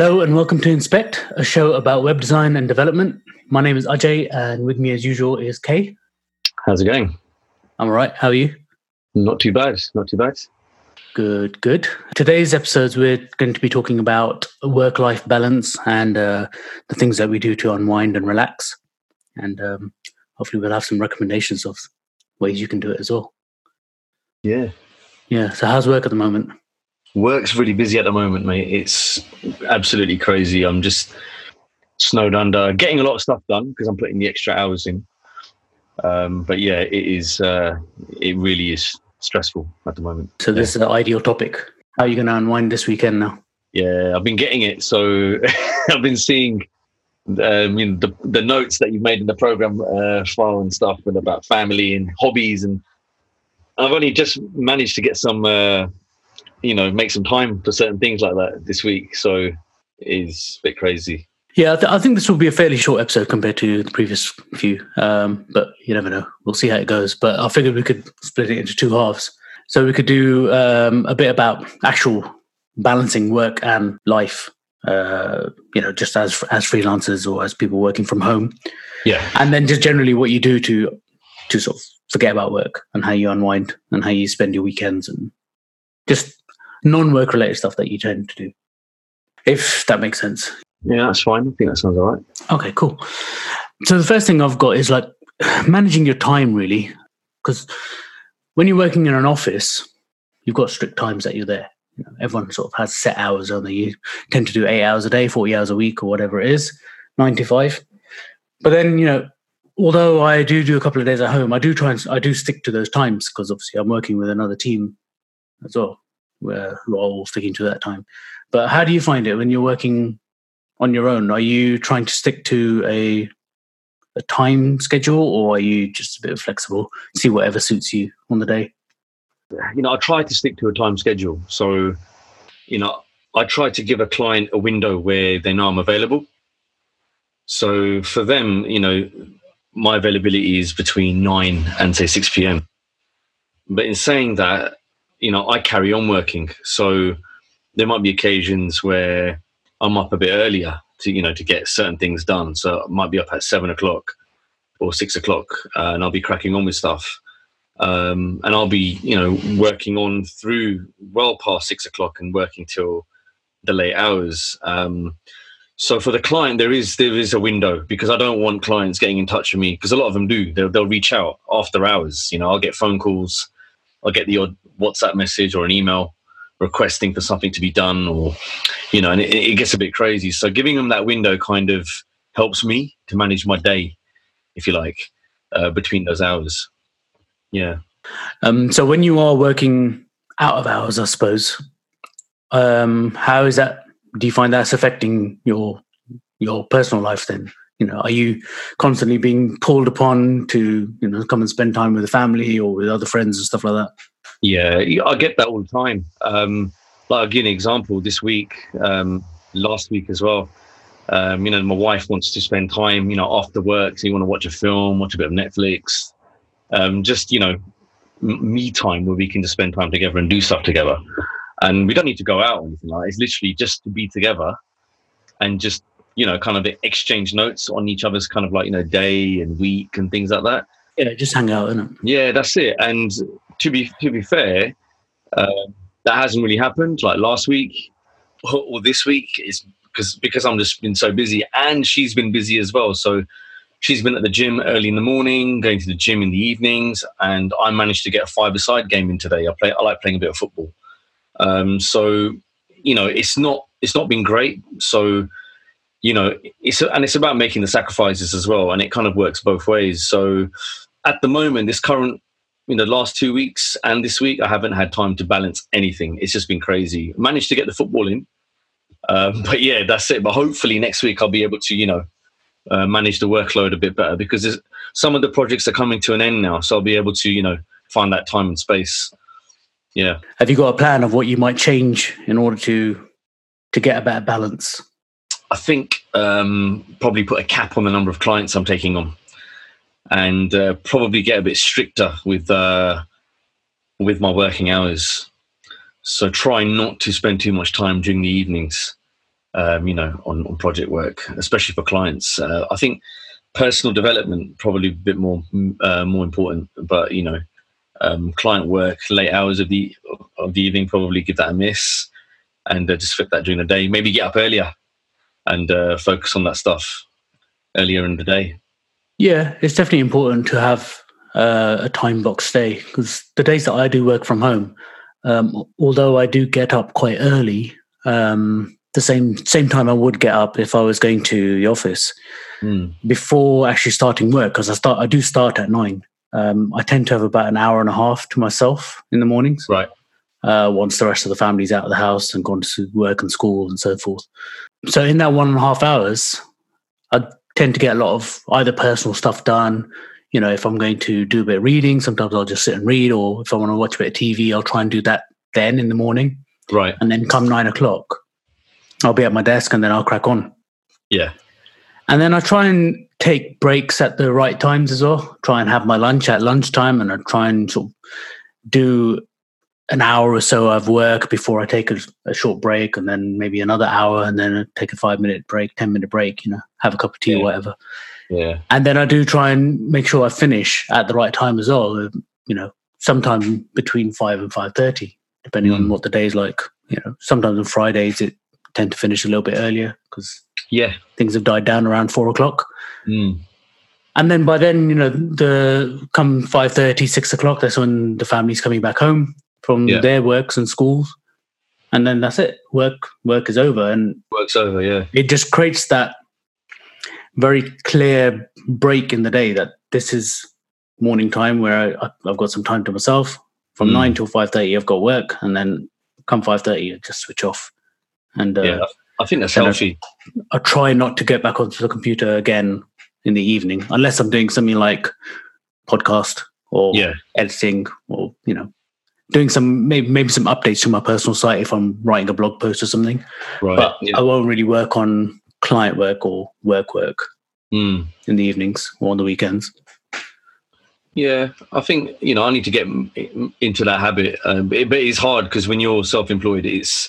Hello and welcome to Inspect, a show about web design and development. My name is Ajay, and with me, as usual, is Kay. How's it going? I'm all right. How are you? Not too bad. Not too bad. Good, good. Today's episodes, we're going to be talking about work life balance and uh, the things that we do to unwind and relax. And um, hopefully, we'll have some recommendations of ways you can do it as well. Yeah. Yeah. So, how's work at the moment? Work's really busy at the moment, mate. It's absolutely crazy. I'm just snowed under, getting a lot of stuff done because I'm putting the extra hours in. Um, but yeah, it is. Uh, it really is stressful at the moment. So, this is an ideal topic. How are you going to unwind this weekend now? Yeah, I've been getting it. So I've been seeing um, you know, the, the notes that you've made in the program uh, file and stuff and about family and hobbies. And I've only just managed to get some, uh, you know, make some time for certain things like that this week. So it's a bit crazy. Yeah, I, th- I, think this will be a fairly short episode compared to the previous few, um, but you never know. We'll see how it goes. But I figured we could split it into two halves. So we could do um, a bit about actual balancing work and life, uh, you know, just as as freelancers or as people working from home. Yeah, and then just generally what you do to to sort of forget about work and how you unwind and how you spend your weekends and just non-work related stuff that you tend to do, if that makes sense. Yeah, that's fine. I think that sounds all right. Okay, cool. So the first thing I've got is like managing your time really, because when you're working in an office, you've got strict times that you're there. You know, everyone sort of has set hours on there. You tend to do eight hours a day, 40 hours a week, or whatever it is, 95. But then, you know, although I do do a couple of days at home, I do try and I do stick to those times because obviously I'm working with another team as well, who are all sticking to that time. But how do you find it when you're working on your own? Are you trying to stick to a a time schedule, or are you just a bit flexible, see whatever suits you on the day? You know, I try to stick to a time schedule. So, you know, I try to give a client a window where they know I'm available. So for them, you know, my availability is between nine and say six p.m. But in saying that, you know, I carry on working. So there might be occasions where I'm up a bit earlier to you know to get certain things done. So I might be up at seven o'clock or six o'clock, uh, and I'll be cracking on with stuff. Um, and I'll be you know working on through well past six o'clock and working till the late hours. Um, so for the client, there is there is a window because I don't want clients getting in touch with me because a lot of them do. They'll, they'll reach out after hours. You know, I'll get phone calls, I'll get the odd WhatsApp message or an email requesting for something to be done or you know and it, it, gets a bit crazy. So giving them that window kind of helps me to manage my day if you like uh, between those hours. Yeah. Um, so when you are working out of hours i suppose um, how is that do you find that's affecting your your personal life then? You know are you constantly being called upon to you know come and spend time with the family or with other friends and stuff like that yeah, I get that all the time. Um, like I'll give an example this week, um, last week as well. Um, you know, my wife wants to spend time, you know, after work. So you want to watch a film, watch a bit of Netflix, um, just you know, m- me time where we can just spend time together and do stuff together. And we don't need to go out or anything like that. It's literally just to be together and just you know, kind of exchange notes on each other's kind of like you know day and week and things like that. Yeah, just hang out, isn't it? Yeah, that's it. And to be to be fair, uh, that hasn't really happened. Like last week or, this week is because because I'm just been so busy, and she's been busy as well. So she's been at the gym early in the morning, going to the gym in the evenings, and I managed to get a five-a-side game in today. I play I like playing a bit of football. Um, so you know, it's not it's not been great. So you know, it's and it's about making the sacrifices as well, and it kind of works both ways. So at the moment, this current in the last two weeks and this week, I haven't had time to balance anything. It's just been crazy. Managed to get the football in, um, but yeah, that's it. But hopefully next week I'll be able to, you know, uh, manage the workload a bit better because some of the projects are coming to an end now, so I'll be able to, you know, find that time and space. Yeah. Have you got a plan of what you might change in order to to get a better balance? I think um, probably put a cap on the number of clients I'm taking on and uh, probably get a bit stricter with uh, with my working hours. So try not to spend too much time during the evenings. um, you know, on, on project work, especially for clients. Uh, I think personal development probably a bit more uh, more important, but you know, um, client work, late hours of the of the evening, probably give that a miss, and uh, just flip that during the day. Maybe get up earlier and uh, focus on that stuff earlier in the day. Yeah, it's definitely important to have uh, a time box stay because the days that I do work from home, um, although I do get up quite early, um, the same same time I would get up if I was going to the office mm. before actually starting work because I start I do start at nine. Um, I tend to have about an hour and a half to myself in the mornings. Right. Uh, once the rest of the family's out of the house and gone to work and school and so forth. So in that one and a half hours, I tend to get a lot of either personal stuff done. You know, if I'm going to do a bit of reading, sometimes I'll just sit and read, or if I want to watch a bit of TV, I'll try and do that then in the morning. Right. And then come nine o'clock, I'll be at my desk and then I'll crack on. Yeah. And then I try and take breaks at the right times as well. Try and have my lunch at lunchtime and I try and sort of do an hour or so of work before I take a, a, short break and then maybe another hour and then take a five minute break, 10 minute break, you know, have a cup of tea yeah. or whatever. Yeah. And then I do try and make sure I finish at the right time as well, you know, sometime between 5 and 5.30, depending mm. on what the day's like. You know, sometimes on Fridays it tend to finish a little bit earlier because yeah, things have died down around four o'clock. Mm. And then by then, you know, the come 5.30, 6 o'clock, that's when the family's coming back home from Yeah. their works and schools. And then that's it. Work work is over. And Works over. Yeah. it just creates that very clear break in the day that this is morning time where I, I've got some time to myself. From Mm. nine till five thirty, I've got work, and then come five thirty, I just switch off. And uh, yeah. I think that's and I- healthy. I try not to get back onto the computer again in the evening, unless I'm doing something like podcast or Yeah. editing or you know doing some maybe maybe some updates to my personal site if I'm writing a blog post or something. Right. But yeah. I won't really work on client work or work work Mm. in the evenings or on the weekends. Yeah, I think you know I need to get into that habit, um, but, it, but it's hard because when you're self-employed, it's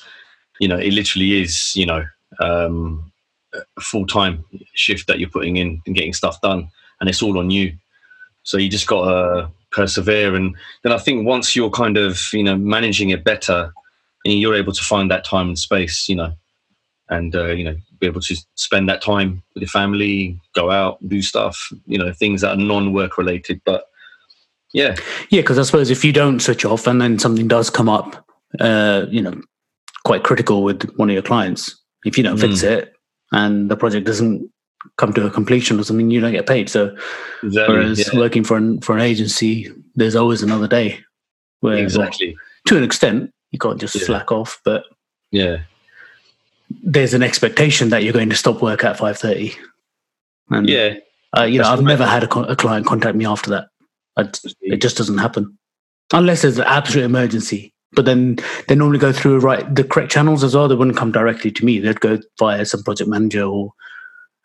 you know it literally is you know um, full-time shift that you're putting in and getting stuff done, and it's all on you. So you just got to persevere, and then I think once you're kind of you know managing it better, and you're able to find that time and space, you know, and uh, you know be able to spend that time with your family, go out, do stuff, you know, things that are non-work related, but yeah, Yeah, because I suppose if you don't switch off and then something does come up, uh, you know, quite critical with one of your clients, if you don't fix it and the project doesn't come to a completion or something, you don't get paid. So exactly. whereas yeah, working for an for an agency, there's always another day where well, exactly. to an extent you can't just Yeah. slack off, but Yeah, there's an expectation that you're going to stop work at five thirty. And yeah. uh, you know, I've never had a, a client contact me after that. I, it just doesn't happen unless there's an absolute emergency. But then they normally go through right the correct channels as well. They wouldn't come directly to me. They'd go via some project manager or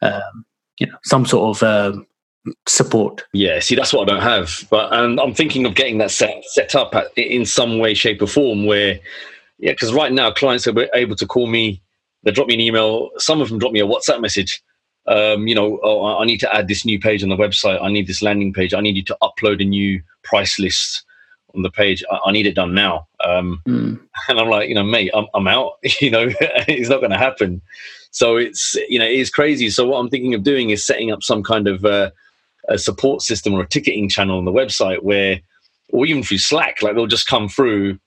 um, you know some sort of um, support. Yeah, see, that's what I don't have. But um, I'm thinking of getting that set set up at, in some way, shape, or form. Where, yeah, because right now clients are able to call me. They drop me an email. Some of them drop me a WhatsApp message. Um, you know, oh, I need to add this new page on the website. I need this landing page. I need you to upload a new price list on the page. I, I need it done now. Um, Mm. and I'm like, you know, mate, I'm, I'm out. You know, it's not going to happen. So it's you know it's crazy. So what I'm thinking of doing is setting up some kind of uh, a support system or a ticketing channel on the website where, or even through Slack, like they'll just come through,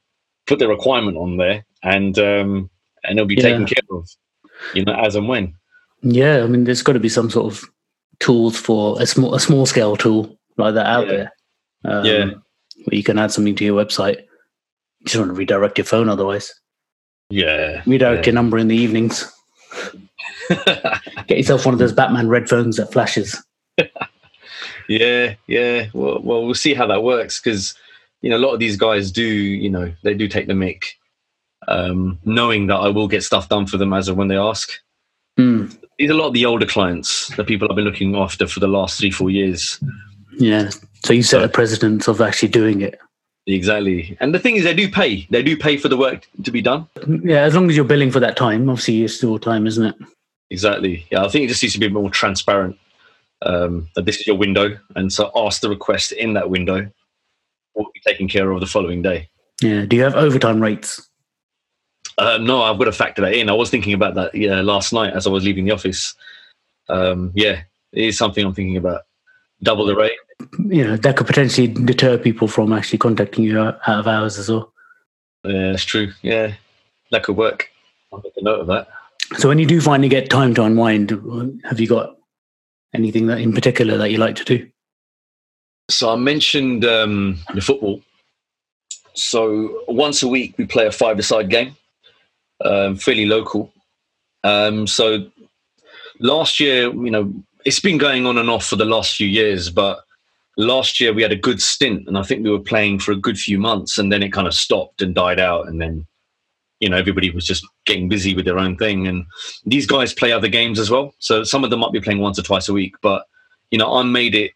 put their requirement on there, and um, and it'll be taken care of, you know, as and when. Yeah, I mean, there's got to be some sort of tools for a small a small scale tool like that out Yeah. there. Um, Yeah. Where you can add something to your website. You just want to redirect your phone, otherwise Yeah. redirect Yeah. your number in the evenings. Get yourself one of those Batman red phones that flashes. Yeah, yeah. Well, well, we'll see how that works because you know a lot of these guys do, you know, they do take the mick, um, knowing that I will get stuff done for them as and when they ask. Mm, These are a lot of the older clients, the people I've been looking after for the last three, four years. yeah. So you set So- the precedence of actually doing it. Exactly. And the thing is, they do pay. They do pay for the work to be done. Yeah, as long as you're billing for that time, obviously it's still time, isn't it? Exactly. Yeah, I think it just needs to be more transparent. Um, that this is your window, and so ask the request in that window will be taken care of the following day. Yeah. Do you have overtime rates? Uh, no, I've got to factor that in. I was thinking about that yeah, last night as I was leaving the office. Um, yeah, it is something I'm thinking about. Double the rate. You know, that could potentially deter people from actually contacting you out of hours as well. Yeah, that's true. Yeah, that could work. I'll make a note of that. So when you do finally get time to unwind, have you got anything that in particular that you like to do? So I mentioned um, the football. So once a week we play a five-a-side game, um, fairly local. Um, so last year, you know, it's been going on and off for the last few years, but last year we had a good stint, and I think we were playing for a good few months, and then it kind of stopped and died out, and then you know everybody was just getting busy with their own thing. And these guys play other games as well so some of them might be playing once or twice a week but you know i made it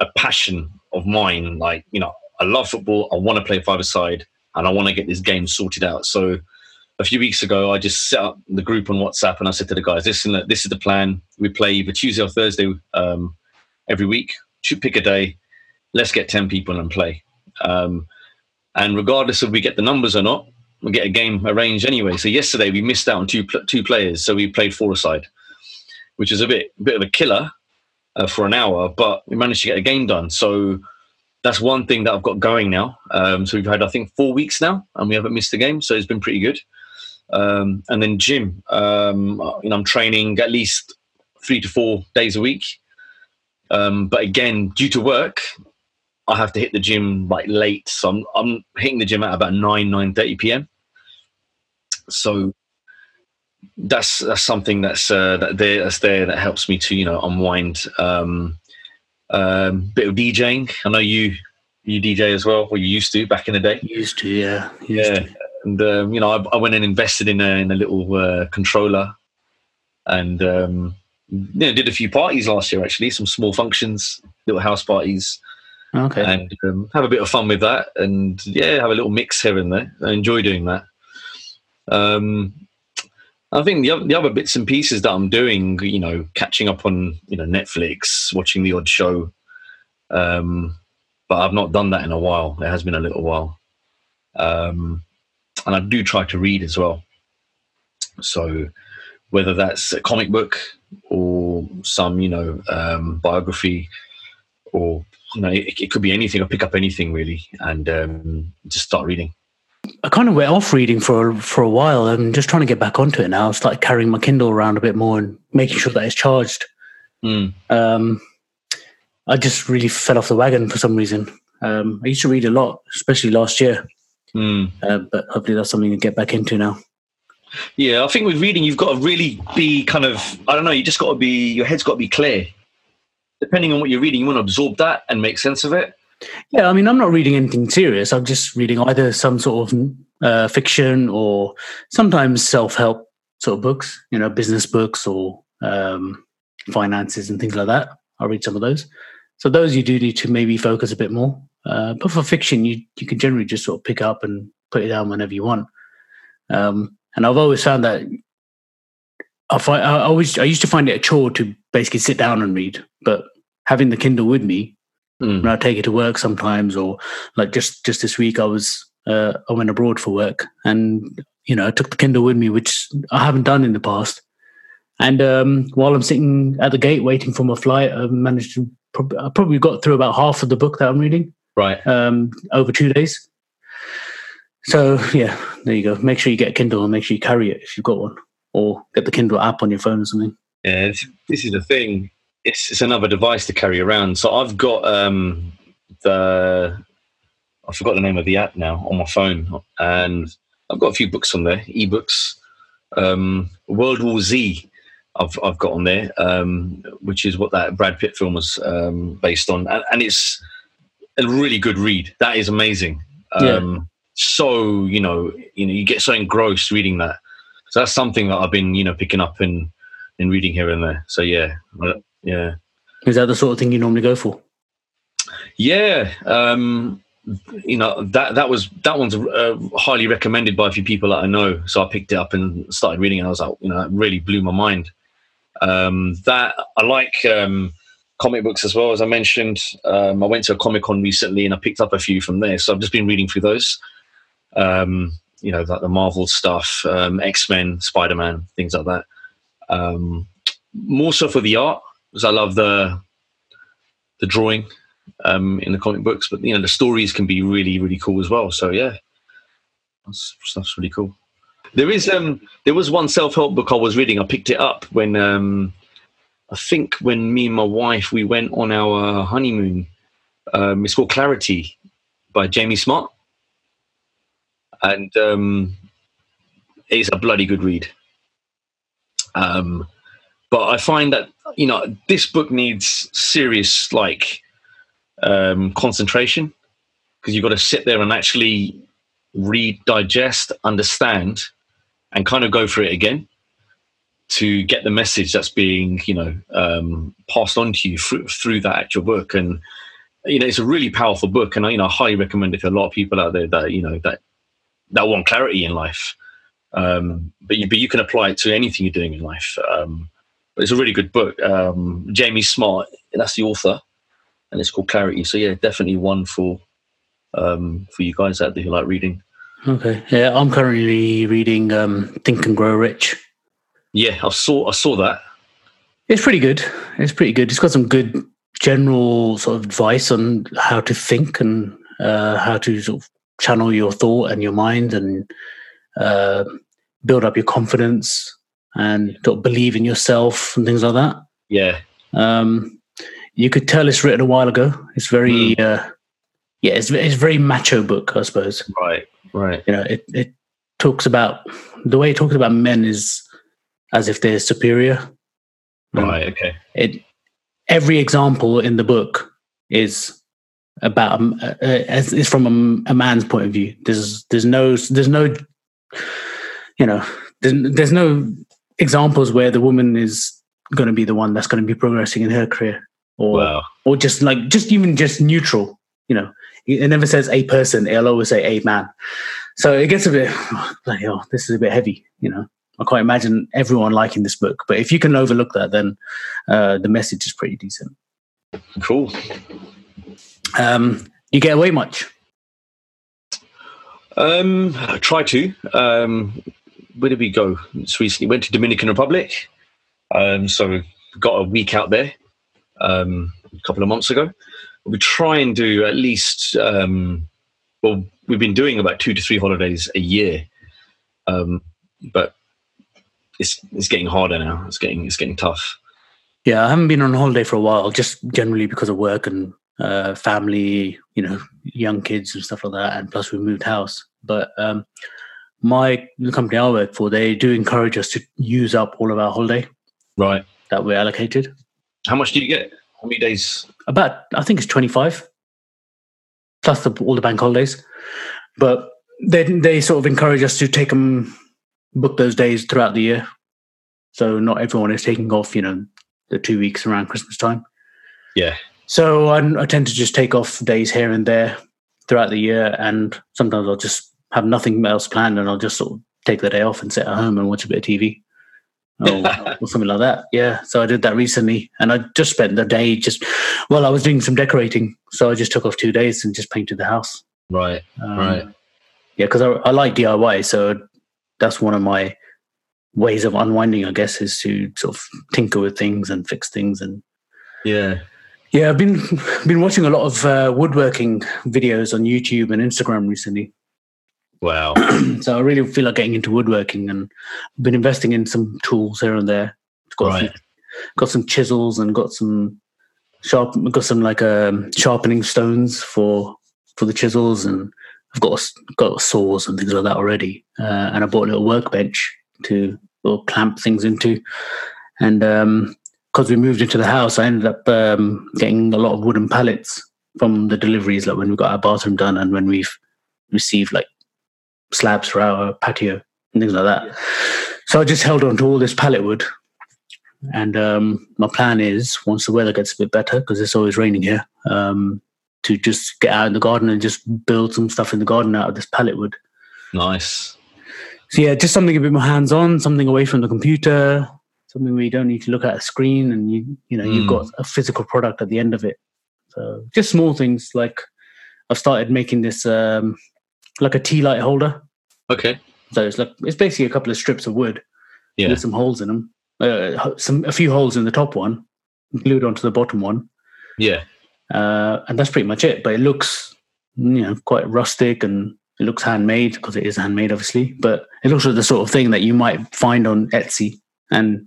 a passion of mine like you know i love football i want to play five aside and i want to get this game sorted out. So a few weeks ago i just set up the group on whatsapp and i said to the guys listen this is the plan. We play either tuesday or thursday um, every week pick a day let's get 10 people and play um, and regardless of we get the numbers or not we'll get a game arranged anyway. So yesterday we missed out on two two players, so we played four aside, which is a bit a bit of a killer uh, for an hour, but we managed to get a game done. So that's one thing that I've got going now. Um, so we've had I think four weeks now, and we haven't missed a game, so it's been pretty good. Um, and then gym, um, you know, I'm training at least three to four days a week. Um, but again, due to work, I have to hit the gym like late, so I'm I'm hitting the gym at about nine nine thirty p.m. So that's that's something that's uh, that there that's there that helps me to you know unwind. Um, um, bit of DJing. I know you you DJ as well, or you used to back in the day. Used to, yeah, used yeah. To. And um, you know, I, I, went and invested in a in a little uh, controller, and um, you know, did a few parties last year actually, some small functions, little house parties. Okay. And um, have a bit of fun with that, and yeah, have a little mix here and there. I enjoy doing that. Um, I think the other, the other bits and pieces that I'm doing, you know, catching up on you know Netflix, watching the odd show, um, but I've not done that in a while. It has been a little while, um, and I do try to read as well. So whether that's a comic book or some you know um, biography or you know, it, it, could be anything. or pick up anything really and um, just start reading. I kind of went off reading for for a while. I'm just trying to get back onto it now. I started carrying my Kindle around a bit more and making sure that it's charged. Mm. Um, I just really fell off the wagon for some reason. Um, I used to read a lot, especially last year, mm. uh, but hopefully that's something to get back into now. Yeah, I think with reading, you've got to really be kind of, I don't know, you just got to be, your head's got to be clear depending on what you're reading, you want to absorb that and make sense of it. Yeah, I mean, I'm not reading anything serious. I'm just reading either some sort of uh, fiction or sometimes self-help sort of books, you know, business books or um, finances and things like that. I'll read some of those. So those you do need to maybe focus a bit more. Uh, but for fiction, you you can generally just sort of pick up and put it down whenever you want. Um, and I've always found that I find I always I used to find it a chore to basically sit down and read, but having the Kindle with me mm. when I take it to work sometimes, or like just just this week I was uh, I went abroad for work, and you know I took the Kindle with me, which I haven't done in the past. And um, while I'm sitting at the gate waiting for my flight, I managed to I probably got through about half of the book that I'm reading. Right. Um, over two days. So yeah, there you go. Make sure you get a Kindle and make sure you carry it if you've got one or get the Kindle app on your phone or something. Yeah, this is the thing. It's, it's another device to carry around. So I've got um, the I forgot the name of the app now on my phone, and I've got a few books on there, ebooks. Um, World War Z, I've I've got on there, um, which is what that Brad Pitt film was um, based on, and, and, it's a really good read. That is amazing. Yeah. So you know, you know, you get so engrossed reading that. So that's something that I've been, you know, picking up and and reading here and there. So yeah, yeah. Is that the sort of thing you normally go for? Yeah, um, you know that that was that one's uh, highly recommended by a few people that I know. So I picked it up and started reading, and I was like, you know, it really blew my mind. Um, that I like um, comic books as well as I mentioned. Um, I went to a comic con recently, and I picked up a few from there. So I've just been reading through those. Um, you know, like the Marvel stuff, um, X Men, Spider Man, things like that. Um, more so for the art, because I love the the drawing um, in the comic books. But you know, the stories can be really, really cool as well. So yeah, that's stuff's really cool. There is um, there was one self help book I was reading. I picked it up when um, I think when me and my wife we went on our honeymoon. Um, it's called Clarity by Jamie Smart, and um, it's a bloody good read. Um, but I find that you know this book needs serious like um, concentration because you've got to sit there and actually read, digest, understand, and kind of go through it again to get the message that's being, you know, um, passed on to you through, through that actual book. And you know, it's a really powerful book, and I, you know, I highly recommend it to a lot of people out there that you know that that want clarity in life. Um, but you, but you can apply it to anything you're doing in life. Um, but it's a really good book. Um, Jamie Smart, that's the author and it's called Clarity. So yeah, definitely one for um, for you guys out there who like reading. Okay, yeah, I'm currently reading um, Think and Grow Rich. Yeah, I saw I saw that. It's pretty good. It's pretty good. It's got some good general sort of advice on how to think and uh, how to sort of channel your thought and your mind and uh, build up your confidence and sort of believe in yourself and things like that. Yeah. Um, you could tell it's written a while ago. It's very, mm. uh, yeah, it's it's very macho book, I suppose. Right, right. You know, it it talks about the way it talks about men is as if they're superior. Right. Okay. It every example in the book is about um, uh, uh, is from a, a, man's point of view. There's there's no there's no you know there's, there's no examples where the woman is going to be the one that's going to be progressing in her career or wow. or just like just even just neutral. You know, it never says a person; it'll always say a man. So it gets a bit like, oh, this is a bit heavy. You know, I can't imagine everyone liking this book. But if you can overlook that, then uh, the message is pretty decent. Cool. Um, you get away much? Um, I try to. Um, where did we go? It's recently went to Dominican Republic. Um, so got a week out there um, a couple of months ago. We try and do at least, um, well, we've been doing about two to three holidays a year, um, but it's it's getting harder now. It's getting it's getting tough. Yeah, I haven't been on holiday for a while, just generally because of work and uh, family, you know, young kids and stuff like that, and plus we moved house. But um, my the company I work for, they do encourage us to use up all of our holiday, right? That we're allocated. How much do you get? How many days? About, I think it's 25 plus the, all the bank holidays. But they, they sort of encourage us to take them, book those days throughout the year. So not everyone is taking off, you know, the two weeks around Christmas time. Yeah. So I, I tend to just take off days here and there throughout the year. And sometimes I'll just have nothing else planned and I'll just sort of take the day off and sit at home and watch a bit of TV or, or, something like that. Yeah. So I did that recently and I just spent the day just, well, I was doing some decorating. So I just took off two days and just painted the house. Right. Um, right. Yeah. Cause I, I like DIY. So that's one of my ways of unwinding, I guess, is to sort of tinker with things and fix things. And yeah. Yeah. I've been, been watching a lot of uh, woodworking videos on YouTube and Instagram recently. Wow. so I really feel like getting into woodworking and I've been investing in some tools here and there. Got right. some, got some chisels and got some sharp got some like um, sharpening stones for for the chisels and I've got got saws and things like that already. Uh, and I bought a little workbench to or clamp things into. And because we moved into the house, I ended up um, getting a lot of wooden pallets from the deliveries, like when we got our bathroom done and when we've received like slabs for our patio and things like that. So I just held on to all this pallet wood. And um, my plan is, once the weather gets a bit better, because it's always raining here, um, to just get out in the garden and just build some stuff in the garden out of this pallet wood. Nice. So yeah, just something a bit more hands on, something away from the computer, something where you don't need to look at a screen and you you know you've Mm. got a physical product at the end of it. So just small things like I've started making this um, like a tea light holder. Okay. So it's like it's basically a couple of strips of wood Yeah. with some holes in them, uh, some a few holes in the top one, glued onto the bottom one, Yeah. uh, and that's pretty much it. But it looks you know quite rustic and it looks handmade because it is handmade, obviously. But it looks like the sort of thing that you might find on Etsy and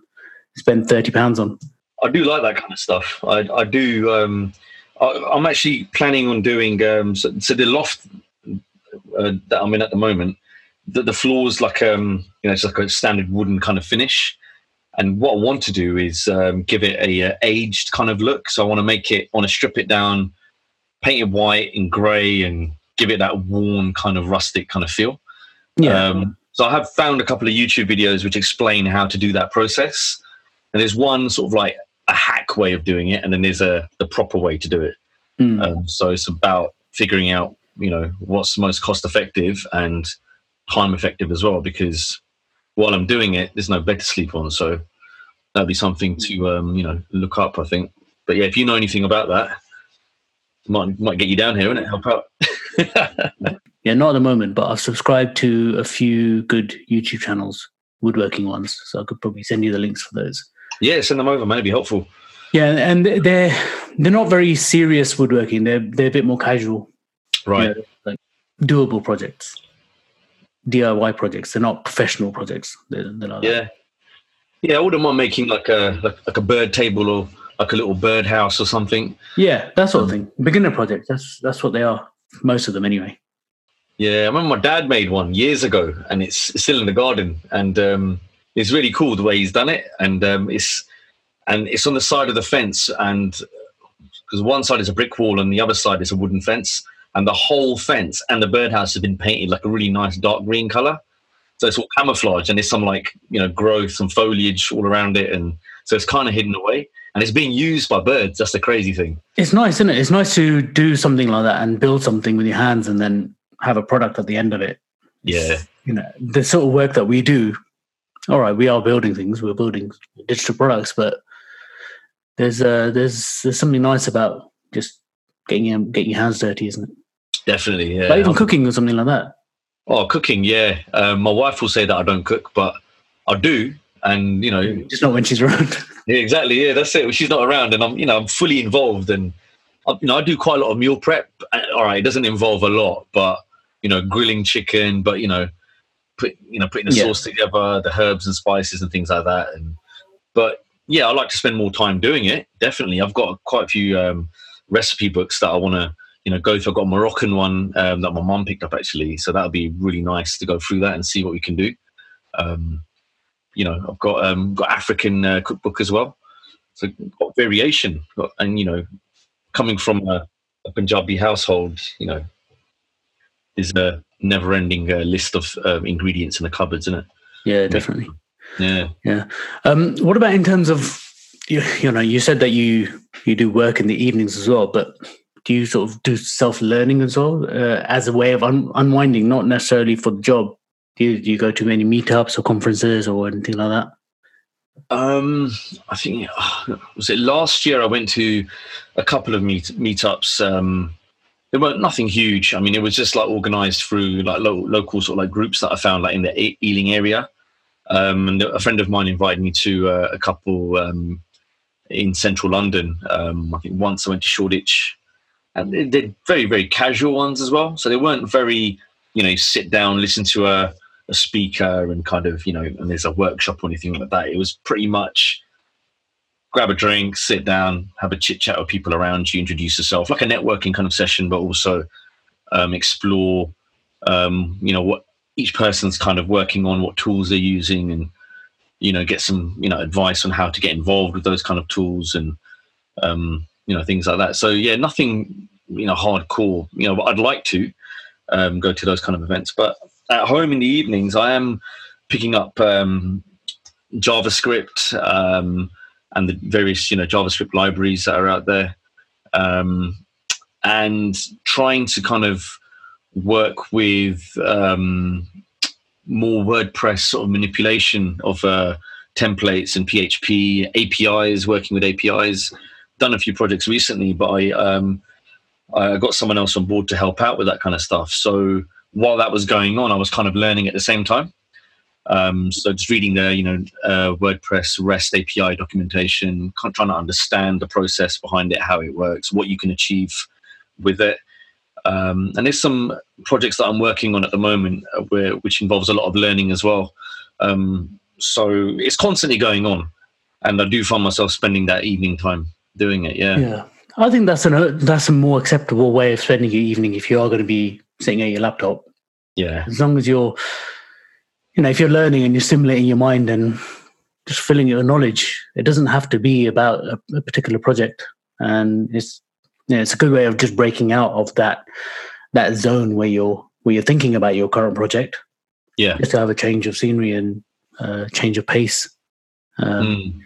spend thirty pounds on. I do like that kind of stuff. I, I do. Um, I, I'm actually planning on doing. Um, so, so the loft uh, that I'm in at the moment, the, the floor's like um, you know, it's like a standard wooden kind of finish. And what I want to do is um, give it a, uh aged kind of look. So I want to make it, I want to strip it down, paint it white and grey, and give it that worn kind of rustic kind of feel. Um, so I have found a couple of YouTube videos which explain how to do that process. And there's one sort of like a hack way of doing it, and then there's a the proper way to do it. Mm. Um, so it's about figuring out, you know, what's the most cost effective and time effective as well. Because while I'm doing it, there's no bed to sleep on, so that'd be something to um, you know look up. I think. But yeah, if you know anything about that, might might get you down here and it help out. Yeah, not at the moment, but I've subscribed to a few good YouTube channels, woodworking ones. So I could probably send you the links for those. Yeah, send them over, man. It'd be helpful. Yeah, and they're they're not very serious woodworking. They're they're a bit more casual, Right. you know, like doable projects, DIY projects. They're not professional projects. They're, they're like that. Yeah, yeah. I wouldn't mind making like a like, like a bird table or like a little bird house or something. yeah, that sort of thing. Beginner projects. That's that's what they are. Most of them, anyway. Yeah, I remember my dad made one years ago, and it's it's still in the garden, and um, it's really cool the way he's done it, and um, it's and it's on the side of the fence, and because one side is a brick wall and the other side is a wooden fence, and the whole fence and the birdhouse has been painted like a really nice dark green color. So it's all camouflage, and there's some like you know growth, and foliage all around it, and so it's kind of hidden away, and it's being used by birds. That's the crazy thing. It's nice, isn't it? It's nice to do something like that and build something with your hands, and then have a product at the end of it. Yeah, you know the sort of work that we do all right we are building things we're building digital products but there's uh there's there's something nice about just getting your getting your hands dirty isn't it definitely. Yeah. like even cooking or something like that Oh, cooking, yeah. Um, my wife will say that I don't cook, but I do, and you know, just not when she's around yeah, exactly, yeah, that's it. She's not around, and I'm, you know, I'm fully involved, and I, you know, I do quite a lot of meal prep. Uh, All right, it doesn't involve a lot, but you know, grilling chicken, but you know, put you know, putting the Yeah. sauce together, the herbs and spices and things like that, and but yeah, I like to spend more time doing it. Definitely, I've got quite a few um, recipe books that I want to you know go through. I've got a Moroccan one um, that my mom picked up actually, so that would be really nice to go through that and see what we can do. Um, you know, I've got um, got African uh, cookbook as well, so got variation, got, and you know, coming from a, a Punjabi household, you know, there's a never-ending uh, list of uh, ingredients in the cupboards, isn't it? yeah definitely Yeah. Yeah. Um what about in terms of you, you know you said that you you do work in the evenings as well but do you sort of do self-learning as well uh, as a way of un- unwinding not necessarily for the job do you, do you go to many meetups or conferences or anything like that Um, I think was it last year. I went to a couple of meet meetups. Um, they weren't nothing huge. I mean, it was just like organised through like lo- local sort of like groups that I found like in the E- Ealing area. Um, and a friend of mine invited me to uh, a couple um, in central London. Um, I think once I went to Shoreditch, and they did very very casual ones as well. So they weren't very you know sit down listen to a a speaker and kind of you know and there's a workshop or anything like that it was pretty much grab a drink sit down have a chit chat with people around you introduce yourself like a networking kind of session but also um, explore um, you know what each person's kind of working on what tools they're using and you know get some you know advice on how to get involved with those kind of tools and um, you know things like that. So yeah nothing you know hardcore you know but i'd like to um, go to those kind of events. But at home in the evenings, I am picking up um, JavaScript um, and the various you know JavaScript libraries that are out there. Um, and trying to kind of work with um, more WordPress sort of manipulation of uh, templates and PHP APIs, working with APIs. Done a few projects recently, but I um, I got someone else on board to help out with that kind of stuff. So while that was going on, I was kind of learning at the same time. Um, so just reading the you know uh, WordPress REST API documentation, trying to understand the process behind it, how it works, what you can achieve with it. Um, and there's some projects that I'm working on at the moment uh, where, which involves a lot of learning as well. Um, so it's constantly going on, and I do find myself spending that evening time doing it. Yeah, yeah. I think that's an that's a more acceptable way of spending your evening if you are going to be sitting at your laptop. Yeah, as long as you're, you know, if you're learning and you're stimulating your mind and just filling your knowledge, it doesn't have to be about a, a particular project, and it's yeah, it's a good way of just breaking out of that that zone where you're where you're thinking about your current project. Yeah, just to have a change of scenery and uh, change of pace. Um, mm.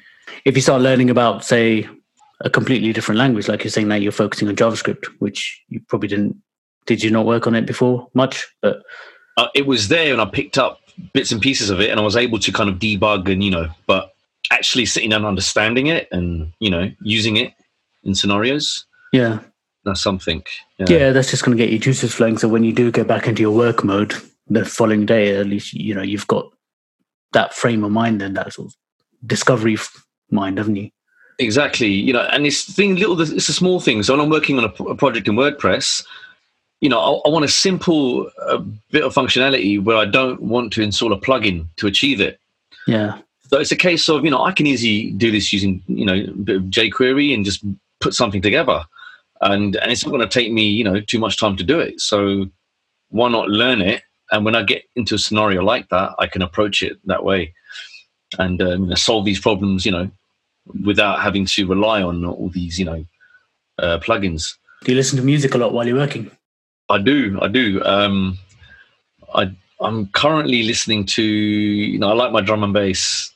If you start learning about, say, a completely different language, like you're saying now, you're focusing on JavaScript, which you probably didn't. Did you not work on it before much? But uh, it was there, and I picked up bits and pieces of it, and I was able to kind of debug and you know, but actually sitting down, understanding it, and you know, using it in scenarios yeah. That's something. Yeah, yeah that's just going to get your juices flowing. So when you do go back into your work mode the following day, at least, you know, you've got that frame of mind and that sort of discovery mind, haven't you? Exactly. You know, and it's thing little. It's a small thing. So when I'm working on a, a project in WordPress, you know, I, I want a simple uh, bit of functionality where I don't want to install a plugin to achieve it. Yeah. So it's a case of you know I can easily do this using you know jQuery and just put something together. And and it's not going to take me you know too much time to do it. So why not learn it? And when i get into a scenario like that i can approach it that way and um, solve these problems you know without having to rely on all these you know uh, plugins. Do you listen to music a lot while you're working i do i do um, i i'm currently listening to you know i like my drum and bass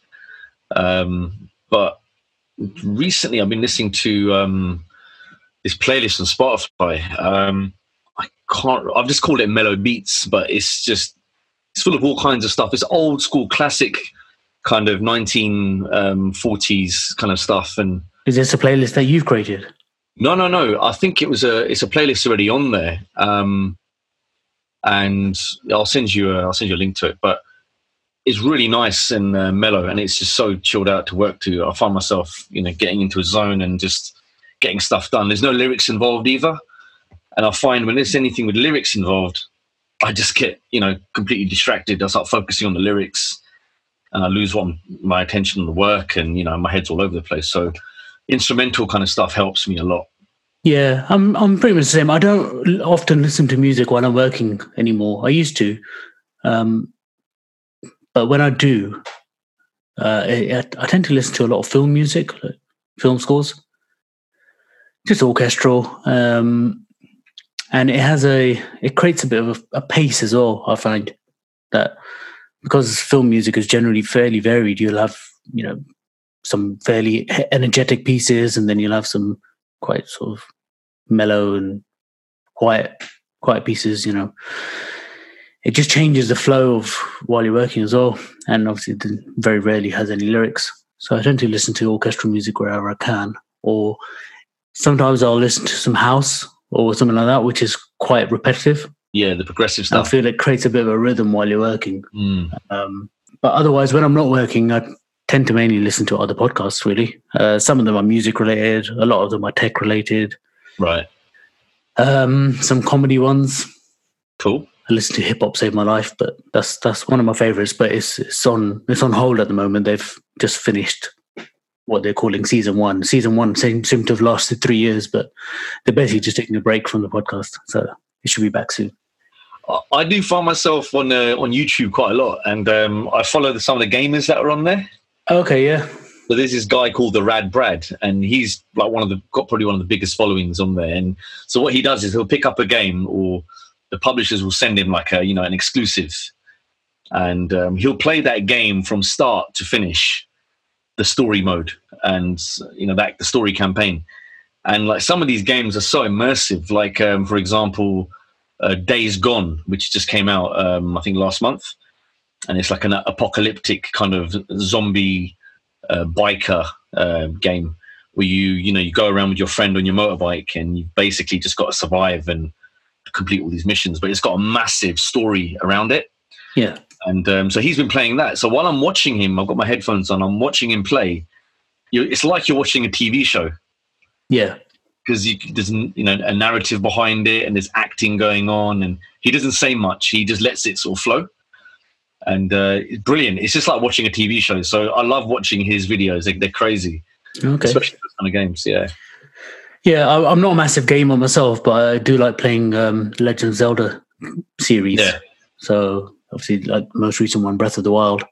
um, but recently I've been listening to um, this playlist on Spotify. Um, I can't. I've just called it Mellow Beats, but it's just it's full of all kinds of stuff. It's old school, classic kind of 1940s um, kind of stuff. And is this a playlist that you've created? No, no, no. I think it was a. It's a playlist already on there. Um, and I'll send you. A, I'll send you a link to it. But it's really nice and uh, mellow, and it's just so chilled out to work to. I find myself, you know, getting into a zone and just getting stuff done. There's no lyrics involved either, and I find when there's anything with lyrics involved, I just get, you know, completely distracted. I start focusing on the lyrics, and I lose one, my attention on the work, and you know, my head's all over the place. So, instrumental kind of stuff helps me a lot. Yeah, I'm I'm pretty much the same. I don't often listen to music while I'm working anymore. I used to. Um, but when I do, uh, I, I, tend to listen to a lot of film music, film scores, just orchestral, um, and it has a it creates a bit of a, a pace as well. I find that because film music is generally fairly varied, you'll have you know some fairly energetic pieces, and then you'll have some quite sort of mellow and quiet quiet pieces. You know, it just changes the flow of while you're working as well. And obviously, it very rarely has any lyrics. So I tend to listen to orchestral music wherever I can, or sometimes I'll listen to some house or something like that, which is quite repetitive. Yeah, the progressive stuff. I feel it creates a bit of a rhythm while you're working. Mm. Um, but otherwise, when I'm not working, I tend to mainly listen to other podcasts. Really, uh, some of them are music related. A lot of them are tech related. Right. Um, some comedy ones. Cool. I listen to hip hop save my life, but that's that's one of my favorites. But it's it's on it's on hold at the moment. They've just finished what they're calling season one. Season one seems seem to have lasted three years, but they're basically just taking a break from the podcast. So it should be back soon. I do find myself on uh, on YouTube quite a lot, and um, I follow the, some of the gamers that are on there. Okay, yeah. So there's this guy called the Rad Brad, and he's like one of the got probably one of the biggest followings on there. And so what he does is he'll pick up a game or the publishers will send him like a you know an exclusive, and um, he'll play that game from start to finish, the story mode, and you know that the story campaign, and like some of these games are so immersive. Like um, for example, uh, Days Gone, which just came out um, I think last month, and it's like an apocalyptic kind of zombie uh, biker uh, game where you you know you go around with your friend on your motorbike and you basically just got to survive and complete all these missions. But it's got a massive story around it. Yeah. And um, so he's been playing that. So while I'm watching him, I've got my headphones on. I'm watching him play. You, it's like you're watching a TV show Yeah. because there's you know a narrative behind it and there's acting going on, and he doesn't say much. He just lets it sort of flow. And uh, it's brilliant. It's just like watching a TV show. So I love watching his videos. They, they're crazy, Okay. especially those kind of games. Yeah. Yeah, I, I'm not a massive gamer myself, but I do like playing um, Legend of Zelda series. Yeah. So obviously, like the most recent one, Breath of the Wild.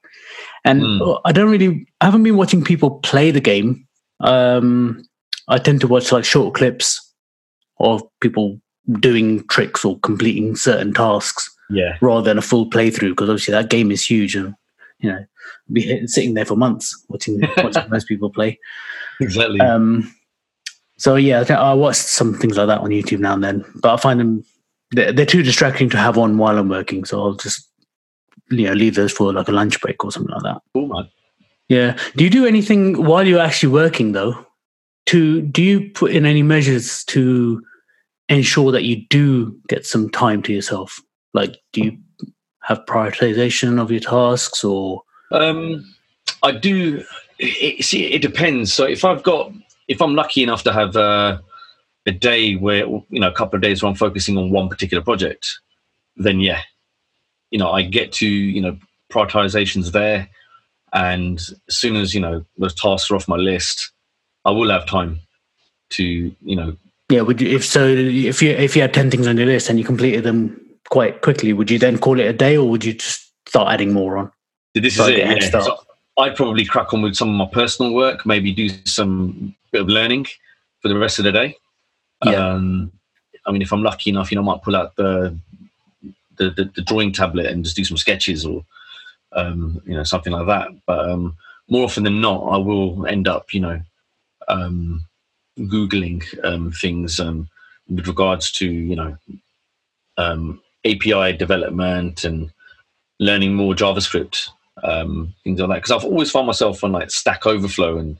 And Mm. I don't really, I haven't been watching people play the game. Um, I tend to watch like short clips of people doing tricks or completing certain tasks Yeah. rather than a full playthrough because obviously that game is huge and you know be sitting there for months watching watching most people play. Exactly. Um, so yeah, I watch some things like that on YouTube now and then, but I find them they're, they're too distracting to have on while I'm working. So I'll just you know leave those for like a lunch break or something like that. cool, man. Yeah. Do you do anything while you're actually working though? To do you put in any measures to ensure that you do get some time to yourself? Like, do you have prioritization of your tasks or? Um, I do. It, see, it depends. So if I've got, if I'm lucky enough to have uh, a day where you know a couple of days where I'm focusing on one particular project, then yeah, you know I get to you know prioritizations there, and as soon as you know those tasks are off my list, I will have time to you know Yeah. Would you if so? If you if you had ten things on your list and you completed them quite quickly, would you then call it a day, or would you just start adding more on? This is it. yeah. So I'd probably crack on with some of my personal work, maybe do some bit of learning for the rest of the day. Yeah. Um, I mean, if I'm lucky enough, you know, I might pull out the the, the, the drawing tablet and just do some sketches or um, you know something like that. But um, more often than not, I will end up, you know, um, googling um, things um, with regards to you know um, API development and learning more JavaScript, um, things like that. Because I've always found myself on like Stack Overflow and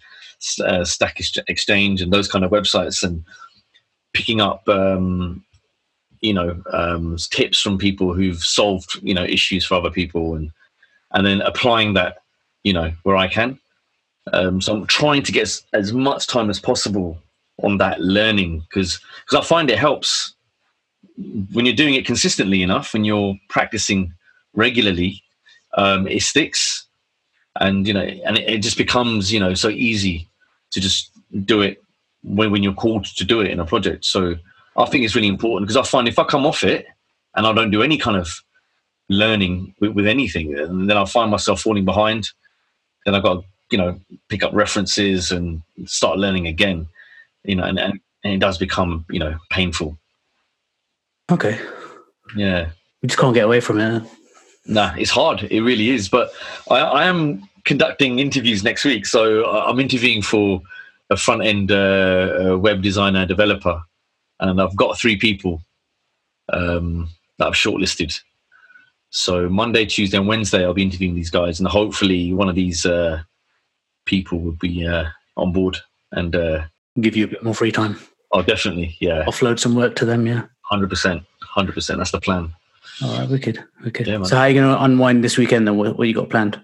uh, Stack Exchange and those kind of websites and picking up, um, you know, um, tips from people who've solved, you know, issues for other people and and then applying that, you know, where I can. Um, so I'm trying to get as, as much time as possible on that learning because because I find it helps when you're doing it consistently enough and you're practicing regularly, um, it sticks, and you know, and it, it just becomes you know so easy to just do it when when you're called to do it in a project. So I think it's really important because I find if I come off it and I don't do any kind of learning with, with anything, then I find myself falling behind. Then I've got to, you know pick up references and start learning again, you know, and, and, and it does become you know painful. Okay. Yeah. We just can't get away from it. Nah, it's hard. It really is. But I, I am conducting interviews next week, so I- I'm interviewing for a front end uh, uh, web designer developer, and I've got three people um, that I've shortlisted. So Monday, Tuesday, and Wednesday, I'll be interviewing these guys, and hopefully one of these uh, people will be uh, on board. And uh, Give you a bit more free time. I'll definitely, yeah, Offload some work to them. Yeah. Hundred percent, hundred percent. That's the plan. All right. Wicked. Wicked. Yeah, so how are you going to unwind this weekend? Then what, what you got planned?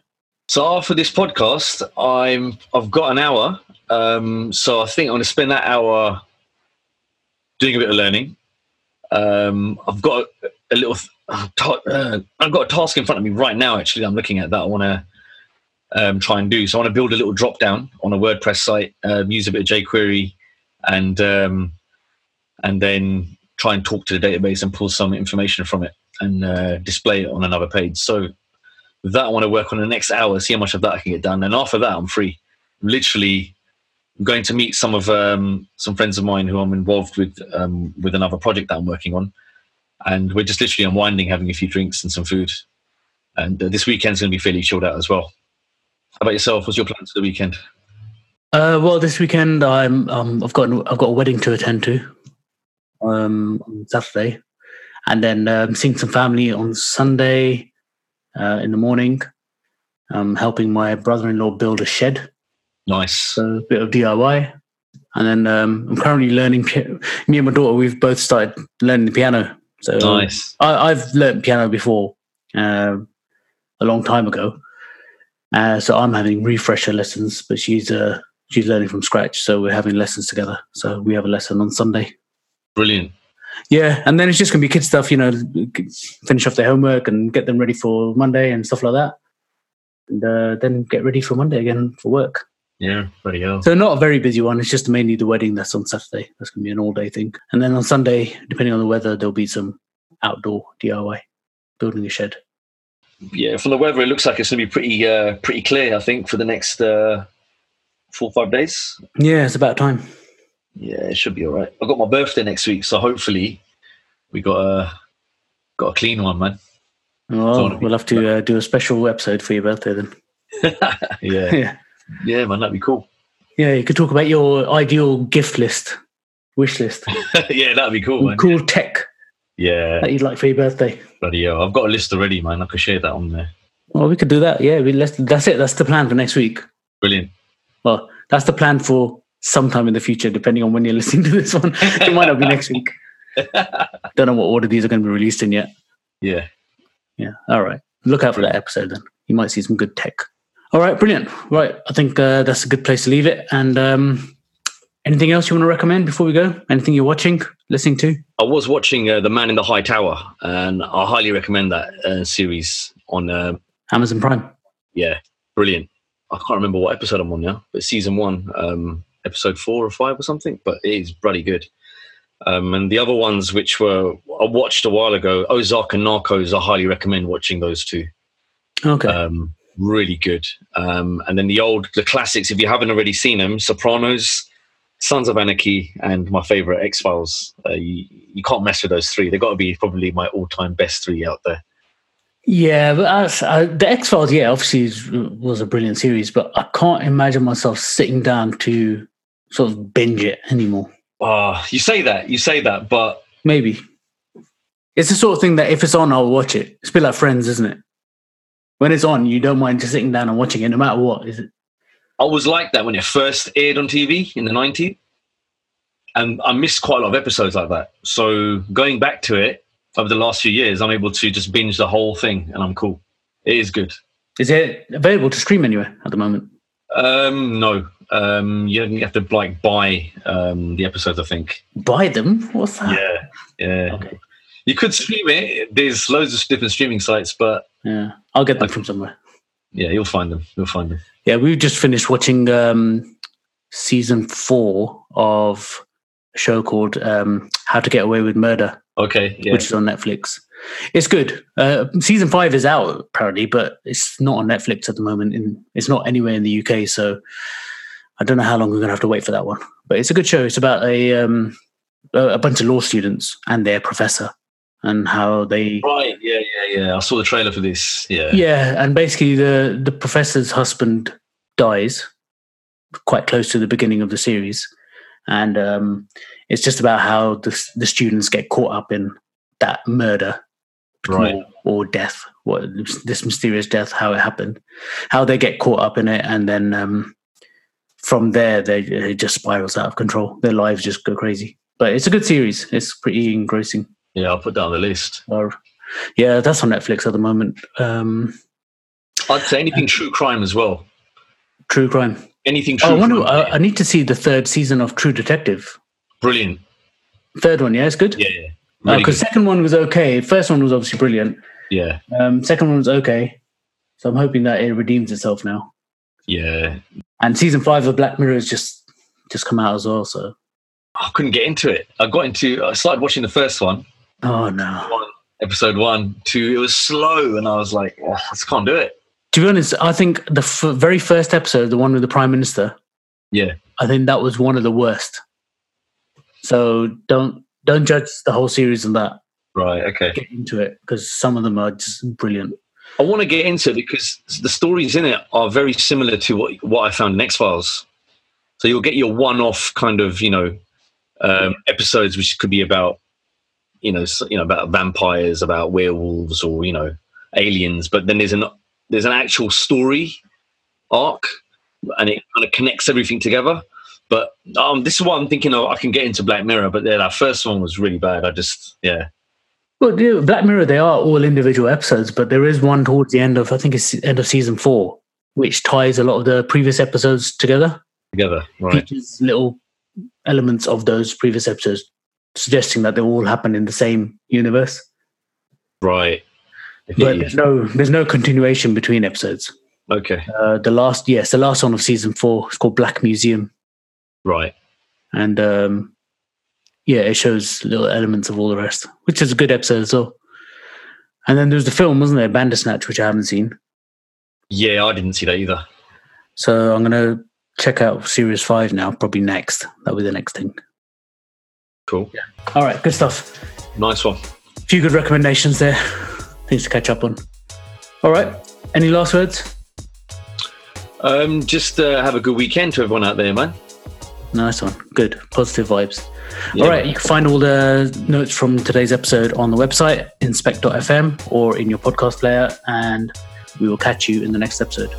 So after this podcast, I'm I've got an hour. Um, so I think I'm going to spend that hour doing a bit of learning. Um, I've got a, a little. Uh, uh, I've got a task in front of me right now. Actually, I'm looking at that. I want to um, try and do. So I want to build a little drop down on a WordPress site, um, use a bit of jQuery, and um, and then try and talk to the database and pull some information from it and uh, display it on another page. So that I want to work on the next hour, see how much of that I can get done. And after that, I'm free. Literally, I'm going to meet some of um, some friends of mine who I'm involved with um, with another project that I'm working on, and we're just literally unwinding, having a few drinks and some food. And uh, this weekend's going to be fairly chilled out as well. How about yourself? What's your plans for the weekend? Uh, well, this weekend I'm um, I've got I've got a wedding to attend to um, on Saturday, and then um, seeing some family on Sunday uh, in the morning. Um, helping my brother-in-law build a shed, Nice. so a bit of DIY, and then um, I'm currently learning. Me and my daughter we've both started learning the piano. So Nice. I, I've learnt piano before, um, a long time ago. Uh, so I'm having refresher lessons, but she's uh, she's learning from scratch. So we're having lessons together. So we have a lesson on Sunday. Brilliant. Yeah, and then it's just gonna be kid stuff, you know, finish off their homework and get them ready for Monday and stuff like that, and uh, then get ready for Monday again for work. Yeah. Bloody hell. So not a very busy one. It's just mainly the wedding that's on Saturday. That's gonna be an all day thing, and then on Sunday, depending on the weather, there'll be some outdoor DIY, building a shed. Yeah. From the weather, it looks like it's going to be pretty uh, pretty clear. I think for the next uh, four or five days. Yeah, it's about time. Yeah, it should be all right. I've got my birthday next week, so hopefully we got a got a clean one, man. Well, wanna we'll have to uh, do a special episode for your birthday then. yeah. yeah, Yeah, man, that'd be cool. yeah. You could talk about your ideal gift list, wish list, yeah, that'd be cool, man. cool tech Yeah, that you'd like for your birthday. bloody yeah, I've got a list already, man. I could share that on there. Well, we could do that. Yeah, we, let's, that's it. That's the plan for next week. Brilliant. Well, that's the plan for sometime in the future, depending on when you're listening to this one. it might not be next week. Don't know what order these are going to be released in yet. Yeah. Yeah. All right. Look out for that episode then. You might see some good tech. All right. Brilliant. Right. I think uh, that's a good place to leave it. And um, anything else you want to recommend before we go? Anything you're watching, listening to? I was watching uh, The Man in the High Tower, and I highly recommend that uh, series on. Uh, Amazon Prime. yeah, brilliant. I can't remember what episode I'm on now, but season one, um, episode four or five or something. But it is bloody good. Um, and the other ones, which were I watched a while ago, Ozark and Narcos, I highly recommend watching those two. Okay. Um, really good. Um, and then the old, the classics, if you haven't already seen them, Sopranos, Sons of Anarchy, and my favorite X Files. Uh, you, you can't mess with those three. They've got to be probably my all-time best three out there. yeah, but uh, the X Files, yeah, obviously was a brilliant series, but I can't imagine myself sitting down to sort of binge it anymore. Ah, you say that, you say that, but Maybe. It's the sort of thing that if it's on, I'll watch it. It's a bit like Friends, isn't it? When it's on, you don't mind just sitting down and watching it, no matter what. Is it? I was like that when it first aired on TV in the 90s. And I missed quite a lot of episodes like that. So going back to it over the last few years, I'm able to just binge the whole thing and I'm cool. It is good. Is it available to stream anywhere at the moment? Um, no, um, you have to like buy um, the episodes. I think. Buy them? What's that? Yeah, yeah. Okay. You could stream it. There's loads of different streaming sites, but Yeah, I'll get them from somewhere. yeah, you'll find them. You'll find them. Yeah, we've just finished watching um, season four of a show called um, How to Get Away with Murder, Okay. Yeah. which is on Netflix. It's good. Uh, season five is out apparently, but it's not on Netflix at the moment. In it's not anywhere in the UK, so I don't know how long we're gonna have to wait for that one. But it's a good show. It's about a um, a a bunch of law students and their professor and how they right. Yeah. Yeah. Yeah. I saw the trailer for this. Yeah. yeah, and basically the the professor's husband dies quite close to the beginning of the series, and um, it's just about how the the students get caught up in that murder, Right. or, or death, what this mysterious death, how it happened, how they get caught up in it, and then um, from there they it just spirals out of control. Their lives just go crazy. But it's a good series. It's pretty engrossing. Yeah. I'll put that on the list. Or, yeah, that's on Netflix at the moment. Um, I'd say anything true crime as well. true crime. Anything true Oh, I wonder. crime. I, need to see the third season of True Detective. Brilliant. Third one, yeah, it's good. Yeah. Yeah. Because Really second one was okay. First one was obviously brilliant. yeah. Um, second one was okay. So I'm hoping that it redeems itself now. Yeah. And season five of Black Mirror has just just come out as well. So I couldn't get into it. I got into. I started watching the first one, oh no. episode one, two. It was slow, and I was like, oh, I just can't do it. To be honest, I think the f- very first episode, the one with the Prime Minister, Yeah. I think that was one of the worst. So don't don't judge the whole series on that. Right. Okay. Get into it because some of them are just brilliant. I want to get into because the stories in it are very similar to what what I found in X Files. So you'll get your one-off kind of you know um, episodes, which could be about you know you know about vampires, about werewolves, or you know aliens. But then there's an there's an actual story arc, and it kind of connects everything together. But um, this is what I'm thinking of. I can get into Black Mirror, but yeah, that first one was really bad. I just yeah. Well, yeah, Black Mirror, they are all individual episodes, but there is one towards the end of, I think it's end of season four, which ties a lot of the previous episodes together. Together, right? Features little elements of those previous episodes, suggesting that they all happen in the same universe. Right. But there's no, there's no continuation between episodes. Okay. Uh, the last, yes, the last one of season four is called Black Museum, Right. and um, yeah, it shows little elements of all the rest, which is a good episode as well. And then there's the film, wasn't there, Bandersnatch, which I haven't seen. Yeah, I didn't see that either. So I'm gonna check out Series Five now, probably next. That'll be the next thing. Cool. Yeah. All right, good stuff. Nice one. A few good recommendations there. Things to catch up on. All right. Any last words? Um, just uh, have a good weekend to everyone out there, man. Nice one. Good. Positive vibes. Yeah. All right. You can find all the notes from today's episode on the website, inspect.fm, or in your podcast player, and we will catch you in the next episode.